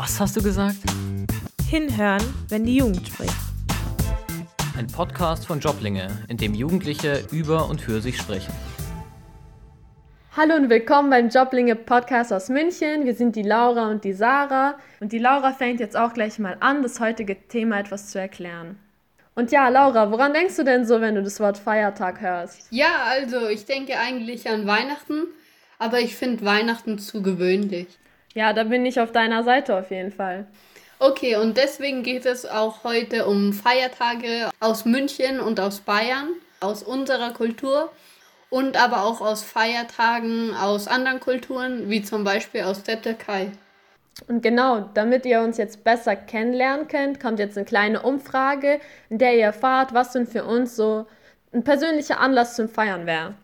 Was hast du gesagt? Hinhören, wenn die Jugend spricht. Ein Podcast von Joblinge, in dem Jugendliche über und für sich sprechen. Hallo und willkommen beim Joblinge Podcast aus München. Wir sind die Laura und die Sarah. Und die Laura fängt jetzt auch gleich mal an, das heutige Thema etwas zu erklären. Und ja, Laura, woran denkst du denn so, wenn du das Wort Feiertag hörst? Ja, also ich denke eigentlich an Weihnachten, aber ich finde Weihnachten zu gewöhnlich. Ja, da bin ich auf deiner Seite auf jeden Fall. Okay, und deswegen geht es auch heute um Feiertage aus München und aus Bayern, aus unserer Kultur und aber auch aus Feiertagen aus anderen Kulturen, wie zum Beispiel aus der Türkei. Und genau, damit ihr uns jetzt besser kennenlernen könnt, kommt jetzt eine kleine Umfrage, in der ihr erfahrt, was denn für uns so ein persönlicher Anlass zum Feiern wäre.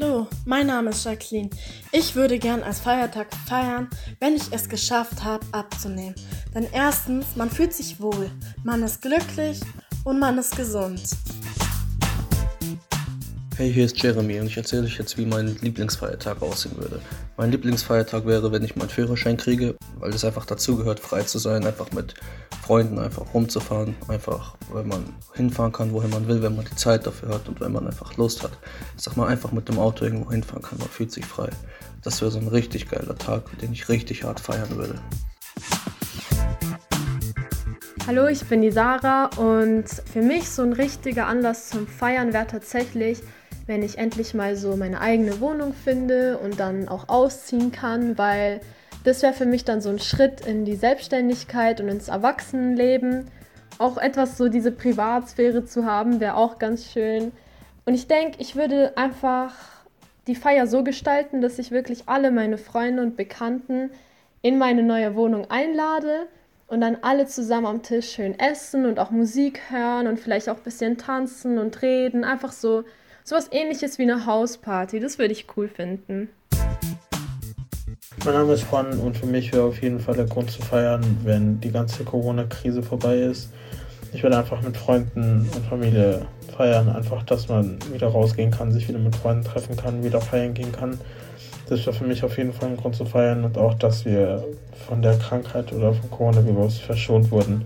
Hallo, mein Name ist Jacqueline. Ich würde gern als Feiertag feiern, wenn ich es geschafft habe, abzunehmen. Denn erstens, man fühlt sich wohl, man ist glücklich und man ist gesund. Hey, hier ist Jeremy und ich erzähle euch jetzt, wie mein Lieblingsfeiertag aussehen würde. Mein Lieblingsfeiertag wäre, wenn ich meinen Führerschein kriege, weil es einfach dazugehört, frei zu sein, einfach mit Freunden einfach rumzufahren, einfach, weil man hinfahren kann, wohin man will, wenn man die Zeit dafür hat und wenn man einfach Lust hat. Ich sag mal, einfach mit dem Auto irgendwo hinfahren kann, man fühlt sich frei. Das wäre so ein richtig geiler Tag, den ich richtig hart feiern würde. Hallo, ich bin die Sarah und für mich so ein richtiger Anlass zum Feiern wäre tatsächlich, wenn ich endlich mal so meine eigene Wohnung finde und dann auch ausziehen kann, weil das wäre für mich dann so ein Schritt in die Selbstständigkeit und ins Erwachsenenleben. Auch etwas so diese Privatsphäre zu haben, wäre auch ganz schön. Und ich denke, ich würde einfach die Feier so gestalten, dass ich wirklich alle meine Freunde und Bekannten in meine neue Wohnung einlade und dann alle zusammen am Tisch schön essen und auch Musik hören und vielleicht auch ein bisschen tanzen und reden. Einfach so Sowas ähnliches wie eine Hausparty, das würde ich cool finden. Mein Name ist Juan und für mich wäre auf jeden Fall der Grund zu feiern, wenn die ganze Corona-Krise vorbei ist. Ich würde einfach mit Freunden und Familie feiern, einfach, dass man wieder rausgehen kann, sich wieder mit Freunden treffen kann, wieder feiern gehen kann. Das wäre für mich auf jeden Fall ein Grund zu feiern und auch, dass wir von der Krankheit oder vom Coronavirus verschont wurden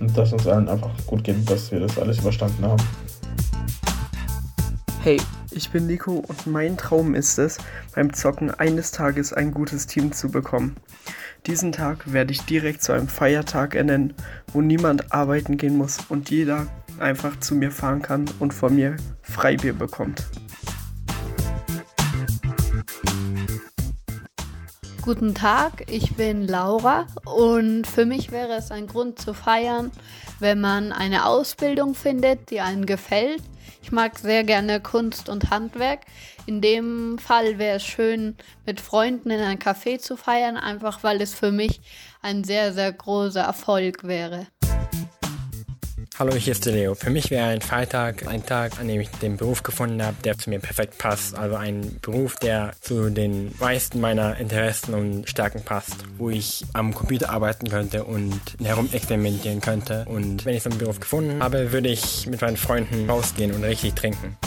und dass uns allen einfach gut geht, dass wir das alles überstanden haben. Hey, ich bin Nico und mein Traum ist es, beim Zocken eines Tages ein gutes Team zu bekommen. Diesen Tag werde ich direkt zu einem Feiertag ernennen, wo niemand arbeiten gehen muss und jeder einfach zu mir fahren kann und von mir Freibier bekommt. Guten Tag, ich bin Laura und für mich wäre es ein Grund zu feiern, wenn man eine Ausbildung findet, die einem gefällt ich mag sehr gerne Kunst und Handwerk. In dem Fall wäre es schön, mit Freunden in ein Café zu feiern, einfach weil es für mich ein sehr, sehr großer Erfolg wäre. Hallo, hier ist der Leo. Für mich wäre ein Freitag ein Tag, an dem ich den Beruf gefunden habe, der zu mir perfekt passt. Also ein Beruf, der zu den meisten meiner Interessen und Stärken passt, wo ich am Computer arbeiten könnte und herumexperimentieren könnte. Und wenn ich so einen Beruf gefunden habe, würde ich mit meinen Freunden rausgehen und richtig trinken.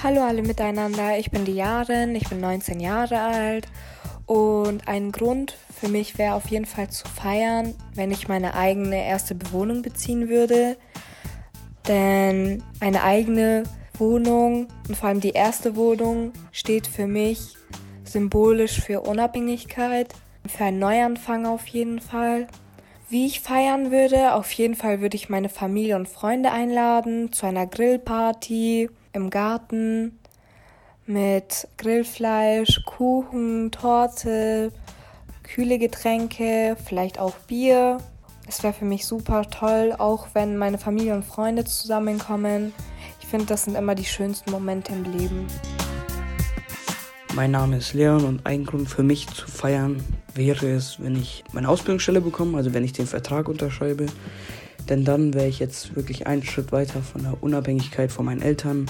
Hallo alle miteinander, ich bin die Jaren, ich bin 19 Jahre alt und ein Grund für mich wäre auf jeden Fall zu feiern, wenn ich meine eigene erste Bewohnung beziehen würde. Denn eine eigene Wohnung und vor allem die erste Wohnung steht für mich symbolisch für Unabhängigkeit, für einen Neuanfang auf jeden Fall. Wie ich feiern würde, auf jeden Fall würde ich meine Familie und Freunde einladen zu einer Grillparty im Garten mit Grillfleisch, Kuchen, Torte, kühle Getränke, vielleicht auch Bier. Es wäre für mich super toll, auch wenn meine Familie und Freunde zusammenkommen. Ich finde, das sind immer die schönsten Momente im Leben. Mein Name ist Leon und ein Grund für mich zu feiern wäre es, wenn ich meine Ausbildungsstelle bekomme, also wenn ich den Vertrag unterschreibe. Denn dann wäre ich jetzt wirklich einen Schritt weiter von der Unabhängigkeit von meinen Eltern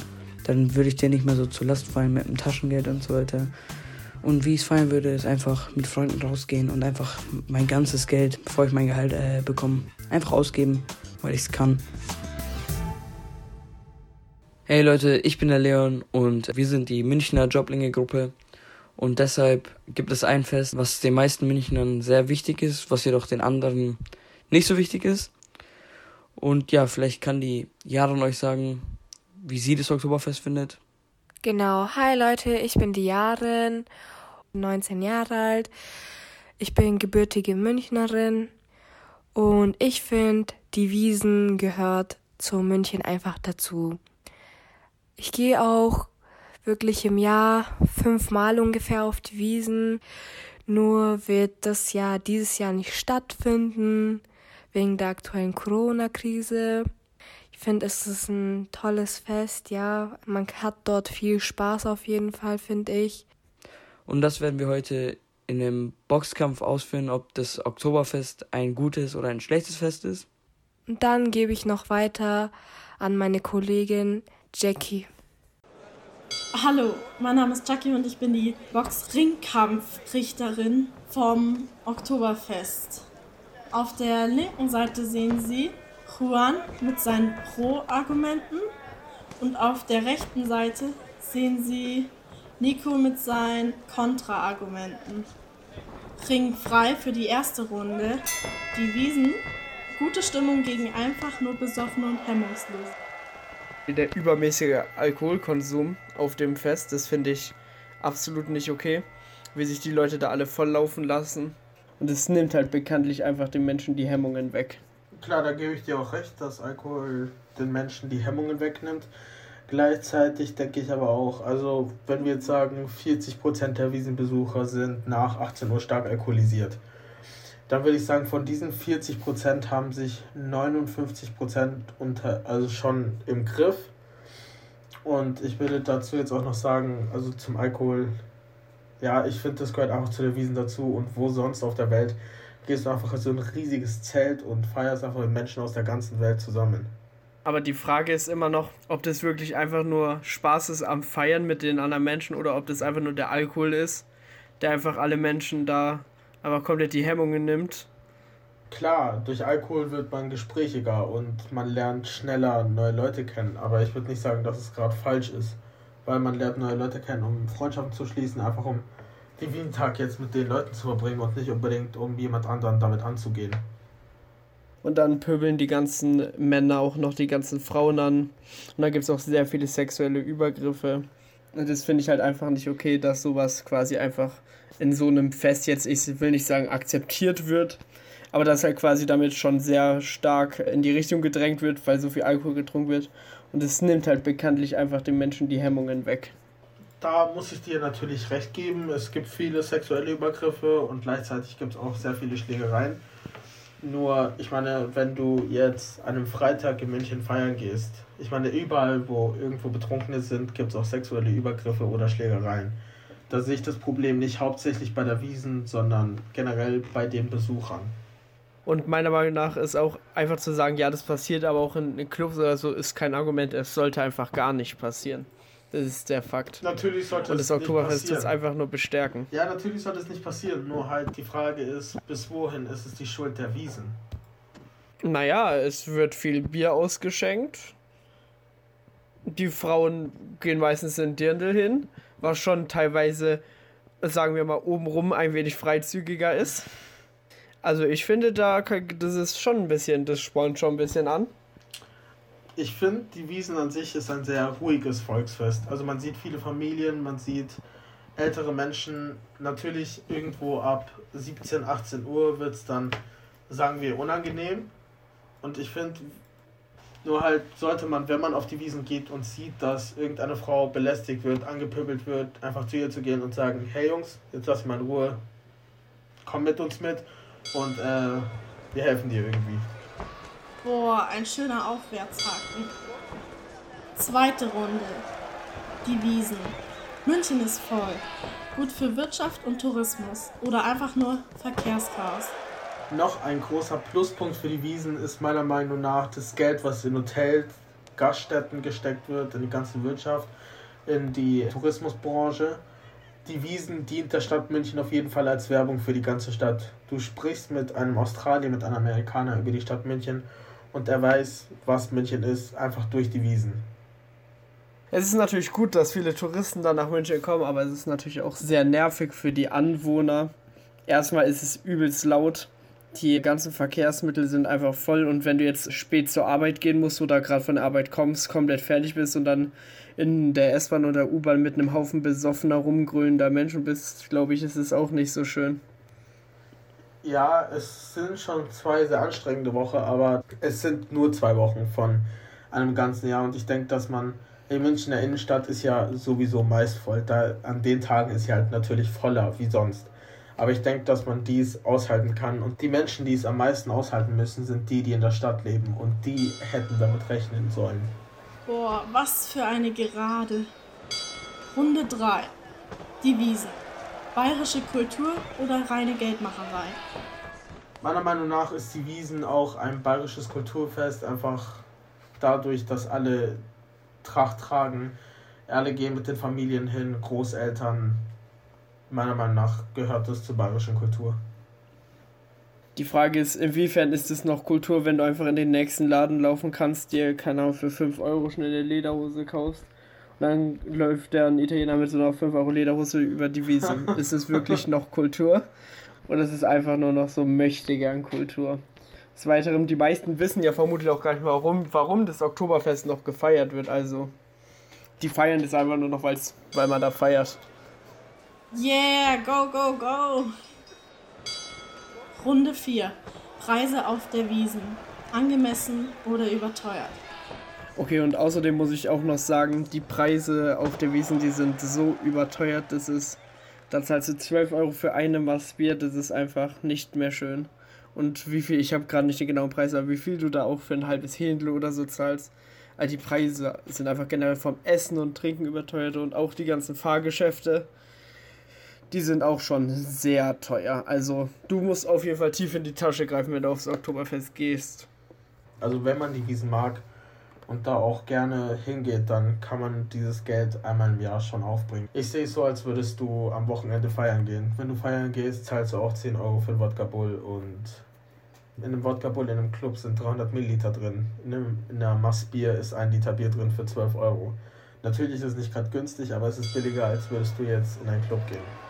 dann würde ich dir nicht mehr so zur Last fallen mit dem Taschengeld und so weiter. Und wie ich es feiern würde, ist einfach mit Freunden rausgehen und einfach mein ganzes Geld, bevor ich mein Gehalt äh, bekomme, einfach ausgeben, weil ich es kann. Hey Leute, ich bin der Leon und wir sind die Münchner Joblinge-Gruppe. Und deshalb gibt es ein Fest, was den meisten Münchnern sehr wichtig ist, was jedoch den anderen nicht so wichtig ist. Und ja, vielleicht kann die Jaron euch sagen, wie sie das Oktoberfest findet. Genau, hi Leute, ich bin die Jaren, 19 Jahre alt. Ich bin gebürtige Münchnerin und ich finde, die Wiesen gehört zu München einfach dazu. Ich gehe auch wirklich im Jahr fünfmal ungefähr auf die Wiesen. Nur wird das Jahr dieses Jahr nicht stattfinden wegen der aktuellen Corona-Krise. Ich finde, es ist ein tolles Fest, ja. Man hat dort viel Spaß auf jeden Fall, finde ich. Und das werden wir heute in einem Boxkampf ausführen, ob das Oktoberfest ein gutes oder ein schlechtes Fest ist. Und dann gebe ich noch weiter an meine Kollegin Jackie. Hallo, mein Name ist Jackie und ich bin die Box-Ringkampfrichterin vom Oktoberfest. Auf der linken Seite sehen Sie Juan mit seinen Pro-Argumenten und auf der rechten Seite sehen Sie Nico mit seinen Kontra-Argumenten. Ring frei für die erste Runde. Die Wiesen. Gute Stimmung gegen einfach nur besoffen und hemmungslos der übermäßige Alkoholkonsum auf dem Fest, das finde ich absolut nicht okay, wie sich die Leute da alle volllaufen lassen. Und es nimmt halt bekanntlich einfach den Menschen die Hemmungen weg. Klar, da gebe ich dir auch recht, dass Alkohol den Menschen die Hemmungen wegnimmt. Gleichzeitig denke ich aber auch, also wenn wir jetzt sagen, 40% der Wiesenbesucher sind nach 18 Uhr stark alkoholisiert dann würde ich sagen, von diesen 40 Prozent haben sich 59 Prozent unter, also schon im Griff. Und ich würde dazu jetzt auch noch sagen, also zum Alkohol, ja, ich finde, das gehört einfach zu der Wiesen dazu. Und wo sonst auf der Welt gehst du einfach in so ein riesiges Zelt und feierst einfach mit Menschen aus der ganzen Welt zusammen. Aber die Frage ist immer noch, ob das wirklich einfach nur Spaß ist am Feiern mit den anderen Menschen oder ob das einfach nur der Alkohol ist, der einfach alle Menschen da aber komplett die Hemmungen nimmt. Klar, durch Alkohol wird man gesprächiger und man lernt schneller neue Leute kennen. Aber ich würde nicht sagen, dass es gerade falsch ist. Weil man lernt neue Leute kennen, um Freundschaften zu schließen, einfach um den Wientag jetzt mit den Leuten zu verbringen und nicht unbedingt um jemand anderen damit anzugehen. Und dann pöbeln die ganzen Männer auch noch die ganzen Frauen an. Und da gibt es auch sehr viele sexuelle Übergriffe. Und das finde ich halt einfach nicht okay, dass sowas quasi einfach in so einem Fest jetzt, ich will nicht sagen akzeptiert wird, aber dass halt quasi damit schon sehr stark in die Richtung gedrängt wird, weil so viel Alkohol getrunken wird. Und es nimmt halt bekanntlich einfach den Menschen die Hemmungen weg. Da muss ich dir natürlich recht geben. Es gibt viele sexuelle Übergriffe und gleichzeitig gibt es auch sehr viele Schlägereien. Nur, ich meine, wenn du jetzt an einem Freitag in München feiern gehst, ich meine, überall, wo irgendwo Betrunkene sind, gibt es auch sexuelle Übergriffe oder Schlägereien. Da sehe ich das Problem nicht hauptsächlich bei der Wiesen, sondern generell bei den Besuchern. Und meiner Meinung nach ist auch einfach zu sagen, ja, das passiert aber auch in, Clubs oder so, ist kein Argument. Es sollte einfach gar nicht passieren. Das ist der Fakt. Natürlich sollte Und das Oktoberfest wird es einfach nur bestärken. Ja, natürlich sollte es nicht passieren. Nur halt die Frage ist, bis wohin ist es die Schuld der Wiesen? Naja, es wird viel Bier ausgeschenkt. Die Frauen gehen meistens in Dirndl hin was schon teilweise, sagen wir mal, obenrum ein wenig freizügiger ist. Also ich finde, da das ist schon ein bisschen, das spornt schon ein bisschen an. Ich finde, die Wiesen an sich ist ein sehr ruhiges Volksfest. Also man sieht viele Familien, man sieht ältere Menschen. Natürlich irgendwo ab 17, 18 Uhr wird es dann, sagen wir, unangenehm. Und ich finde, nur halt sollte man, wenn man auf die Wiesen geht und sieht, dass irgendeine Frau belästigt wird, angepöbelt wird, einfach zu ihr zu gehen und sagen, hey Jungs, jetzt lass mal in Ruhe, komm mit uns mit und äh, wir helfen dir irgendwie. Boah, ein schöner Aufwärtshaken. Zweite Runde. Die Wiesen. München ist voll. Gut für Wirtschaft und Tourismus oder einfach nur Verkehrschaos. Noch ein großer Pluspunkt für die Wiesen ist meiner Meinung nach das Geld, was in Hotels, Gaststätten gesteckt wird, in die ganze Wirtschaft, in die Tourismusbranche. Die Wiesen dient der Stadt München auf jeden Fall als Werbung für die ganze Stadt. Du sprichst mit einem Australier, mit einem Amerikaner über die Stadt München und er weiß, was München ist, einfach durch die Wiesen. Es ist natürlich gut, dass viele Touristen dann nach München kommen, aber es ist natürlich auch sehr nervig für die Anwohner. Erstmal ist es übelst laut. Die ganzen Verkehrsmittel sind einfach voll und wenn du jetzt spät zur Arbeit gehen musst oder gerade von der Arbeit kommst, komplett fertig bist und dann in der S-Bahn oder U-Bahn mit einem Haufen besoffener, rumgrölender Menschen bist, glaube ich, ist es auch nicht so schön. Ja, es sind schon zwei sehr anstrengende Wochen, aber es sind nur zwei Wochen von einem ganzen Jahr und ich denke, dass man in München der Innenstadt ist ja sowieso meist voll. Da an den Tagen ist sie halt natürlich voller wie sonst. Aber ich denke, dass man dies aushalten kann. Und die Menschen, die es am meisten aushalten müssen, sind die, die in der Stadt leben. Und die hätten damit rechnen sollen. Boah, was für eine Gerade. Runde 3. Die Wiesen. Bayerische Kultur oder reine Geldmacherei? Meiner Meinung nach ist die Wiesen auch ein bayerisches Kulturfest, einfach dadurch, dass alle Tracht tragen. Alle gehen mit den Familien hin, Großeltern, meiner Meinung nach gehört das zur bayerischen Kultur. Die Frage ist, inwiefern ist es noch Kultur, wenn du einfach in den nächsten Laden laufen kannst, dir, keine Ahnung, für 5 Euro schnell eine Lederhose kaufst. Dann läuft der ein Italiener mit so einer 5 Euro Lederhose über die Wiese. ist es wirklich noch Kultur? Oder ist es einfach nur noch so mächtiger Kultur? Des Weiteren, die meisten wissen ja vermutlich auch gar nicht, warum, warum das Oktoberfest noch gefeiert wird. Also, die feiern das einfach nur noch, weil's, weil man da feiert. Yeah, go, go, go. Runde 4. Preise auf der Wiesen. Angemessen oder überteuert? Okay, und außerdem muss ich auch noch sagen, die Preise auf der Wiesen, die sind so überteuert, das ist, da zahlst du 12 Euro für eine Maß Bier, das ist einfach nicht mehr schön. Und wie viel, ich habe gerade nicht den genauen Preis, aber wie viel du da auch für ein halbes Händel oder so zahlst. Also die Preise sind einfach generell vom Essen und Trinken überteuert und auch die ganzen Fahrgeschäfte die sind auch schon sehr teuer. Also du musst auf jeden Fall tief in die Tasche greifen, wenn du aufs Oktoberfest gehst. Also wenn man die Wiesen mag und da auch gerne hingeht, dann kann man dieses Geld einmal im Jahr schon aufbringen. Ich sehe es so, als würdest du am Wochenende feiern gehen. Wenn du feiern gehst, zahlst du auch 10 Euro für einen Wodka Bull und in einem Wodka Bull in einem Club sind 300 Milliliter drin. In, einem, in einer Massbier ist ein Liter Bier drin für 12 Euro. Natürlich ist es nicht gerade günstig, aber es ist billiger, als würdest du jetzt in einen Club gehen.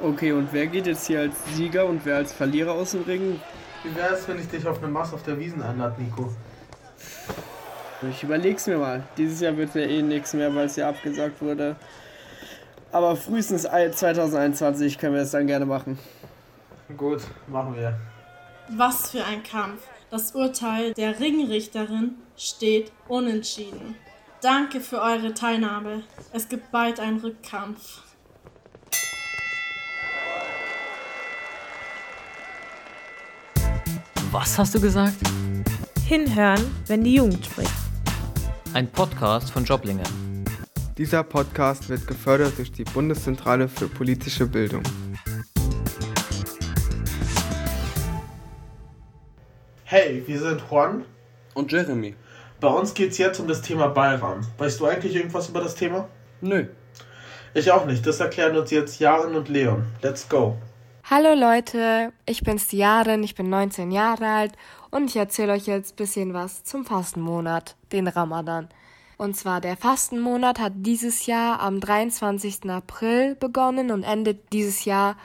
Okay, und wer geht jetzt hier als Sieger und wer als Verlierer aus dem Ring? Wie wäre es, wenn ich dich auf eine Masse auf der Wiesen einlade, Nico? Ich überleg's mir mal. Dieses Jahr wird ja eh nichts mehr, weil es ja abgesagt wurde. Aber frühestens 2021 können wir es dann gerne machen. Gut, machen wir. Was für ein Kampf. Das Urteil der Ringrichterin steht unentschieden. Danke für eure Teilnahme. Es gibt bald einen Rückkampf. Was hast du gesagt? Hinhören, wenn die Jugend spricht. Ein Podcast von Joblinge. Dieser Podcast wird gefördert durch die Bundeszentrale für politische Bildung. Hey, wir sind Juan und Jeremy. Bei uns geht es jetzt um das Thema Bayram. Weißt du eigentlich irgendwas über das Thema? Nö. Ich auch nicht. Das erklären uns jetzt Jaren und Leon. Let's go. Hallo Leute, ich bin's die Jaren, ich bin 19 Jahre alt und ich erzähle euch jetzt bisschen was zum Fastenmonat, den Ramadan. Und zwar der Fastenmonat hat dieses Jahr am 23. April begonnen und endet dieses Jahr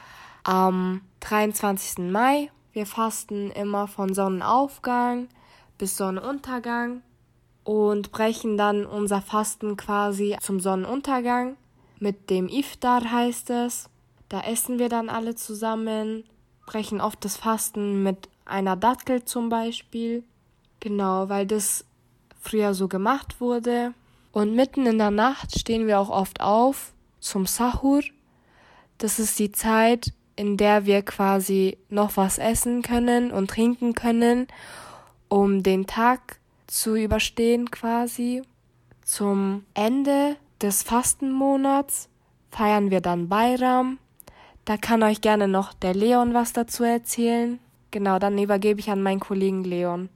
am 23. Mai. Wir fasten immer von Sonnenaufgang bis Sonnenuntergang und brechen dann unser Fasten quasi zum Sonnenuntergang. Mit dem Iftar heißt es. Da essen wir dann alle zusammen, brechen oft das Fasten mit einer Dattel zum Beispiel. Genau, weil das früher so gemacht wurde. Und mitten in der Nacht stehen wir auch oft auf zum Sahur. Das ist die Zeit, in der wir quasi noch was essen können und trinken können, um den Tag zu überstehen quasi. Zum Ende des Fastenmonats feiern wir dann Bayram. Da kann euch gerne noch der Leon was dazu erzählen. Genau, dann übergebe ich an meinen Kollegen Leon.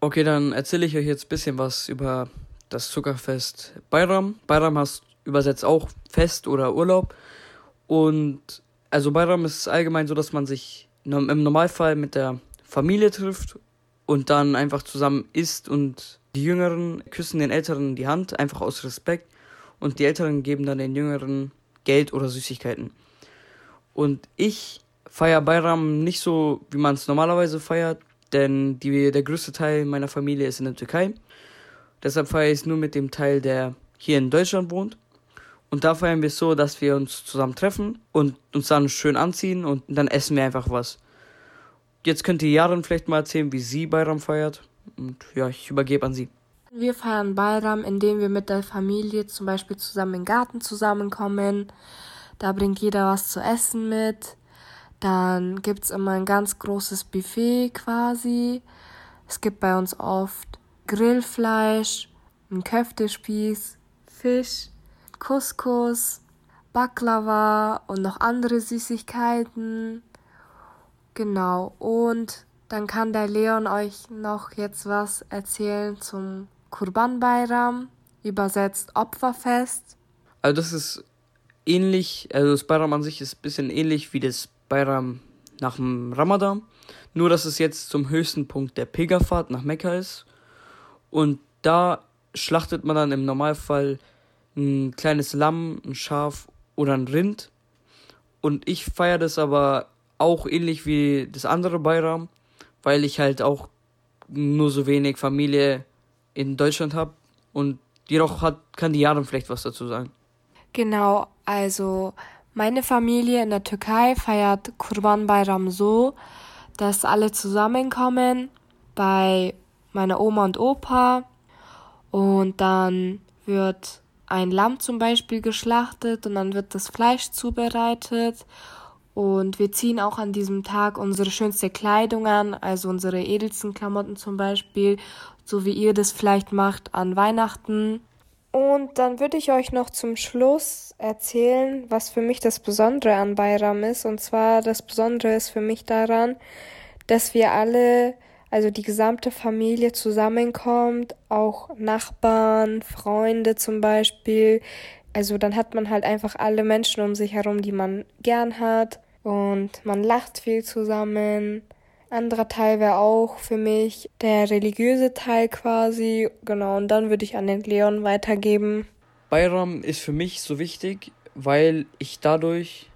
Okay, dann erzähle ich euch jetzt ein bisschen was über das Zuckerfest Bayram. Bayram heißt übersetzt auch Fest oder Urlaub. Und also Bayram ist allgemein so, dass man sich im Normalfall mit der Familie trifft und dann einfach zusammen isst und die Jüngeren küssen den Älteren die Hand, einfach aus Respekt und die Älteren geben dann den Jüngeren Geld oder Süßigkeiten. Und ich feiere Bayram nicht so, wie man es normalerweise feiert, denn die, der größte Teil meiner Familie ist in der Türkei. Deshalb feiere ich es nur mit dem Teil, der hier in Deutschland wohnt. Und da feiern wir es so, dass wir uns zusammen treffen und uns dann schön anziehen und dann essen wir einfach was. Jetzt könnt ihr Jaren vielleicht mal erzählen, wie sie Bayram feiert. Und ja, ich übergebe an sie. Wir feiern Bayram, indem wir mit der Familie zum Beispiel zusammen im Garten zusammenkommen. Da bringt jeder was zu essen mit. Dann gibt's immer ein ganz großes Buffet quasi. Es gibt bei uns oft Grillfleisch, ein Köftespieß, Fisch, Couscous, Baklava und noch andere Süßigkeiten. Genau. Und dann kann der Leon euch noch jetzt was erzählen zum Kurban Bayram, übersetzt Opferfest. Also das ist ähnlich, also das Bayram an sich ist ein bisschen ähnlich wie das Bayram nach dem Ramadan. Nur, dass es jetzt zum höchsten Punkt der Pilgerfahrt nach Mekka ist. Und da schlachtet man dann im Normalfall ein kleines Lamm, ein Schaf oder ein Rind. Und ich feiere das aber auch ähnlich wie das andere Bayram, weil ich halt auch nur so wenig Familie in Deutschland habe. Und jedoch hat, kann die Jaren vielleicht was dazu sagen. Genau, also meine Familie in der Türkei feiert Kurban Bayram so, dass alle zusammenkommen bei meiner Oma und Opa und dann wird ein Lamm zum Beispiel geschlachtet und dann wird das Fleisch zubereitet und wir ziehen auch an diesem Tag unsere schönste Kleidung an, also unsere edelsten Klamotten zum Beispiel, so wie ihr das vielleicht macht an Weihnachten. Und dann würde ich euch noch zum Schluss erzählen, was für mich das Besondere an Bayram ist. Und zwar das Besondere ist für mich daran, dass wir alle, also die gesamte Familie zusammenkommt, auch Nachbarn, Freunde zum Beispiel. Also dann hat man halt einfach alle Menschen um sich herum, die man gern hat. Und man lacht viel zusammen. Anderer Teil wäre auch für mich der religiöse Teil quasi. Genau, und dann würde ich an den Leon weitergeben. Bayram ist für mich so wichtig, weil ich dadurch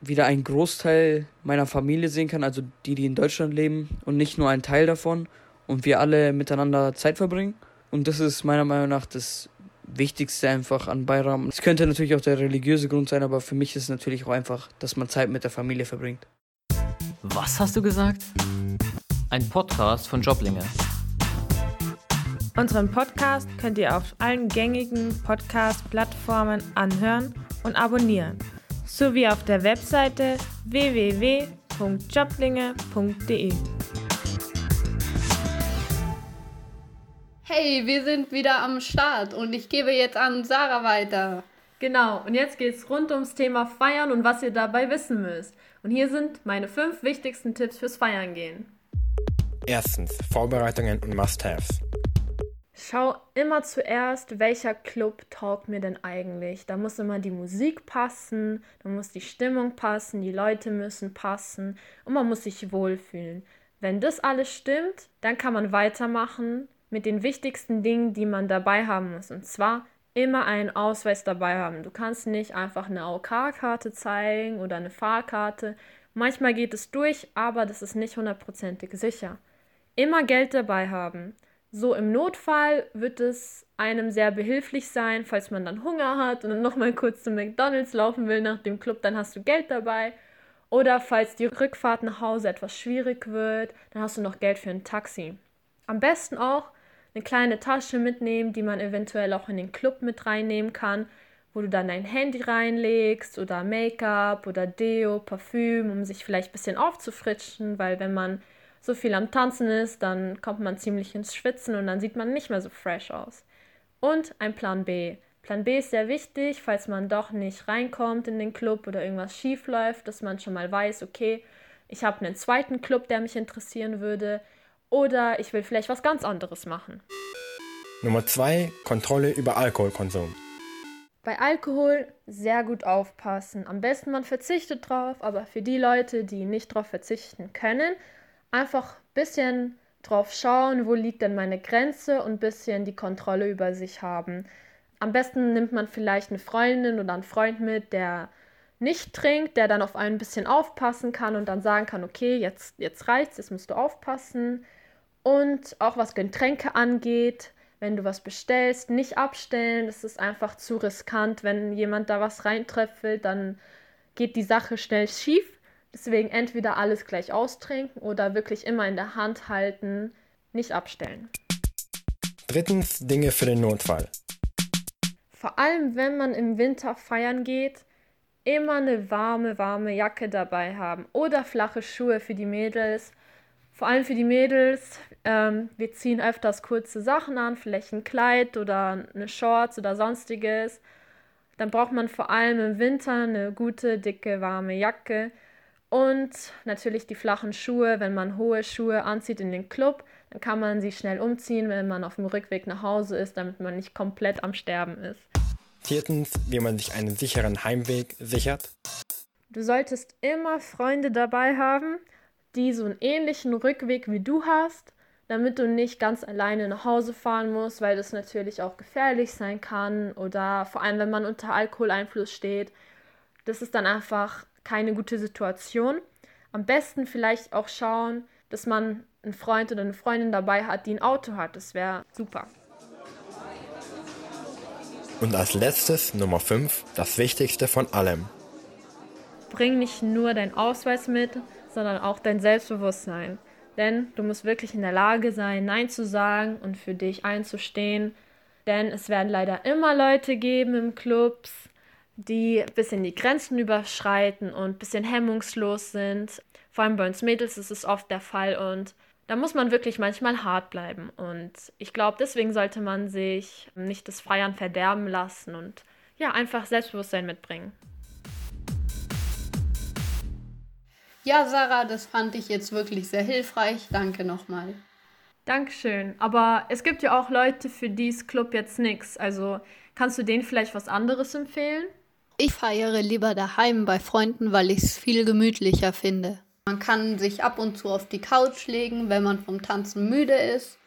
wieder einen Großteil meiner Familie sehen kann, also die, die in Deutschland leben und nicht nur ein Teil davon und wir alle miteinander Zeit verbringen. Und das ist meiner Meinung nach das Wichtigste einfach an Bayram. Es könnte natürlich auch der religiöse Grund sein, aber für mich ist es natürlich auch einfach, dass man Zeit mit der Familie verbringt. Was hast du gesagt? Ein Podcast von Joblinge. Unseren Podcast könnt ihr auf allen gängigen Podcast-Plattformen anhören und abonnieren, sowie auf der Webseite www.joblinge.de. Hey, wir sind wieder am Start und ich gebe jetzt an Sarah weiter. Genau, und jetzt geht's rund ums Thema Feiern und was ihr dabei wissen müsst. Und hier sind meine fünf wichtigsten Tipps fürs Feiern gehen. Erstens, Vorbereitungen und Must-Haves. Schau immer zuerst, welcher Club taugt mir denn eigentlich. Da muss immer die Musik passen, da muss die Stimmung passen, die Leute müssen passen und man muss sich wohlfühlen. Wenn das alles stimmt, dann kann man weitermachen mit den wichtigsten Dingen, die man dabei haben muss. Und zwar immer einen Ausweis dabei haben. Du kannst nicht einfach eine AOK-Karte zeigen oder eine Fahrkarte. Manchmal geht es durch, aber das ist nicht hundertprozentig sicher. Immer Geld dabei haben. So im Notfall wird es einem sehr behilflich sein, falls man dann Hunger hat und dann nochmal kurz zu McDonalds laufen will nach dem Club, dann hast du Geld dabei. Oder falls die Rückfahrt nach Hause etwas schwierig wird, dann hast du noch Geld für ein Taxi. Am besten auch eine kleine Tasche mitnehmen, die man eventuell auch in den Club mit reinnehmen kann, wo du dann dein Handy reinlegst oder Make-up oder Deo, Parfüm, um sich vielleicht ein bisschen aufzufrischen, weil wenn man so viel am Tanzen ist, dann kommt man ziemlich ins Schwitzen und dann sieht man nicht mehr so fresh aus. Und ein Plan B. Plan B ist sehr wichtig, falls man doch nicht reinkommt in den Club oder irgendwas schief läuft, dass man schon mal weiß, okay, ich habe einen zweiten Club, der mich interessieren würde. Oder ich will vielleicht was ganz anderes machen. Nummer 2. Kontrolle über Alkoholkonsum. Bei Alkohol sehr gut aufpassen. Am besten man verzichtet drauf, aber für die Leute, die nicht drauf verzichten können, einfach ein bisschen drauf schauen, wo liegt denn meine Grenze und ein bisschen die Kontrolle über sich haben. Am besten nimmt man vielleicht eine Freundin oder einen Freund mit, der nicht trinkt, der dann auf einen ein bisschen aufpassen kann und dann sagen kann, okay, jetzt, jetzt reicht's, jetzt musst du aufpassen. Und auch was Getränke angeht, wenn du was bestellst, nicht abstellen. Das ist einfach zu riskant. Wenn jemand da was reintröpfelt, dann geht die Sache schnell schief. Deswegen entweder alles gleich austrinken oder wirklich immer in der Hand halten, nicht abstellen. Drittens Dinge für den Notfall. Vor allem, wenn man im Winter feiern geht, immer eine warme, warme Jacke dabei haben oder flache Schuhe für die Mädels. Vor allem für die Mädels, ähm, wir ziehen öfters kurze Sachen an, vielleicht ein Kleid oder eine Shorts oder sonstiges. Dann braucht man vor allem im Winter eine gute, dicke, warme Jacke und natürlich die flachen Schuhe. Wenn man hohe Schuhe anzieht in den Club, dann kann man sie schnell umziehen, wenn man auf dem Rückweg nach Hause ist, damit man nicht komplett am Sterben ist. Viertens, wie man sich einen sicheren Heimweg sichert. Du solltest immer Freunde dabei haben, die so einen ähnlichen Rückweg wie du hast, damit du nicht ganz alleine nach Hause fahren musst, weil das natürlich auch gefährlich sein kann oder vor allem, wenn man unter Alkoholeinfluss steht. Das ist dann einfach keine gute Situation. Am besten vielleicht auch schauen, dass man einen Freund oder eine Freundin dabei hat, die ein Auto hat. Das wäre super. Und als letztes, Nummer 5, das Wichtigste von allem. Bring nicht nur deinen Ausweis mit, sondern auch dein Selbstbewusstsein. Denn du musst wirklich in der Lage sein, Nein zu sagen und für dich einzustehen. Denn es werden leider immer Leute geben im Clubs, die ein bisschen die Grenzen überschreiten und ein bisschen hemmungslos sind. Vor allem bei uns Mädels ist es oft der Fall und da muss man wirklich manchmal hart bleiben. Und ich glaube, deswegen sollte man sich nicht das Feiern verderben lassen und ja, einfach Selbstbewusstsein mitbringen. Ja, Sarah, das fand ich jetzt wirklich sehr hilfreich. Danke nochmal. Dankeschön. Aber es gibt ja auch Leute, für die ist Club jetzt nichts. Also kannst du denen vielleicht was anderes empfehlen? Ich feiere lieber daheim bei Freunden, weil ich es viel gemütlicher finde. Man kann sich ab und zu auf die Couch legen, wenn man vom Tanzen müde ist.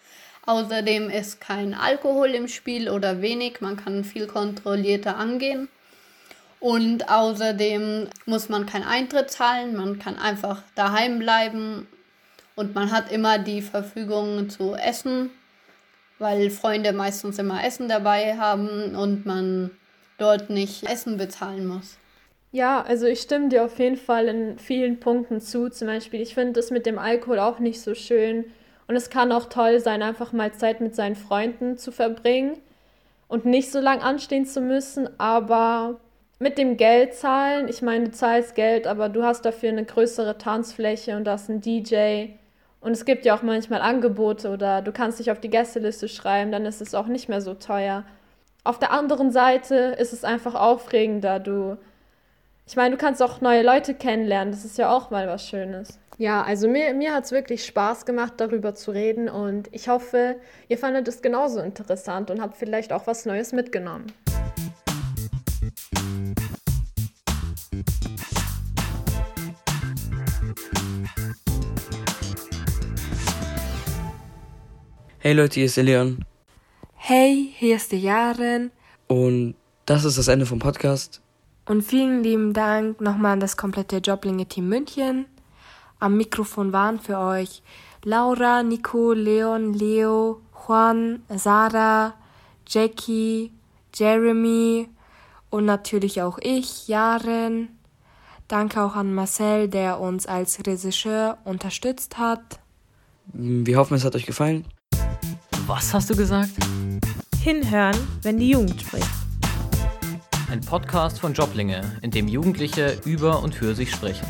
Außerdem ist kein Alkohol im Spiel oder wenig. Man kann viel kontrollierter angehen. Und außerdem muss man keinen Eintritt zahlen. Man kann einfach daheim bleiben. Und man hat immer die Verfügung zu essen, weil Freunde meistens immer Essen dabei haben und man dort nicht Essen bezahlen muss. Ja, also ich stimme dir auf jeden Fall in vielen Punkten zu. Zum Beispiel, ich finde das mit dem Alkohol auch nicht so schön. Und es kann auch toll sein, einfach mal Zeit mit seinen Freunden zu verbringen und nicht so lange anstehen zu müssen. Aber mit dem Geld zahlen, ich meine, du zahlst Geld, aber du hast dafür eine größere Tanzfläche und da ist ein DJ. Und es gibt ja auch manchmal Angebote oder du kannst dich auf die Gästeliste schreiben, dann ist es auch nicht mehr so teuer. Auf der anderen Seite ist es einfach aufregender. Du ich meine, du kannst auch neue Leute kennenlernen. Das ist ja auch mal was Schönes. Ja, also mir, mir hat es wirklich Spaß gemacht, darüber zu reden und ich hoffe, ihr fandet es genauso interessant und habt vielleicht auch was Neues mitgenommen. Hey Leute, hier ist der Leon. Hey, hier ist die Jaren. Und das ist das Ende vom Podcast. Und vielen lieben Dank nochmal an das komplette Joblinge-Team München. Am Mikrofon waren für euch Laura, Nico, Leon, Leo, Juan, Sarah, Jackie, Jeremy und natürlich auch ich, Jaren. Danke auch an Marcel, der uns als Regisseur unterstützt hat. Wir hoffen, es hat euch gefallen. Was hast du gesagt? Hinhören, wenn die Jugend spricht. Ein Podcast von Joblinge, in dem Jugendliche über und für sich sprechen.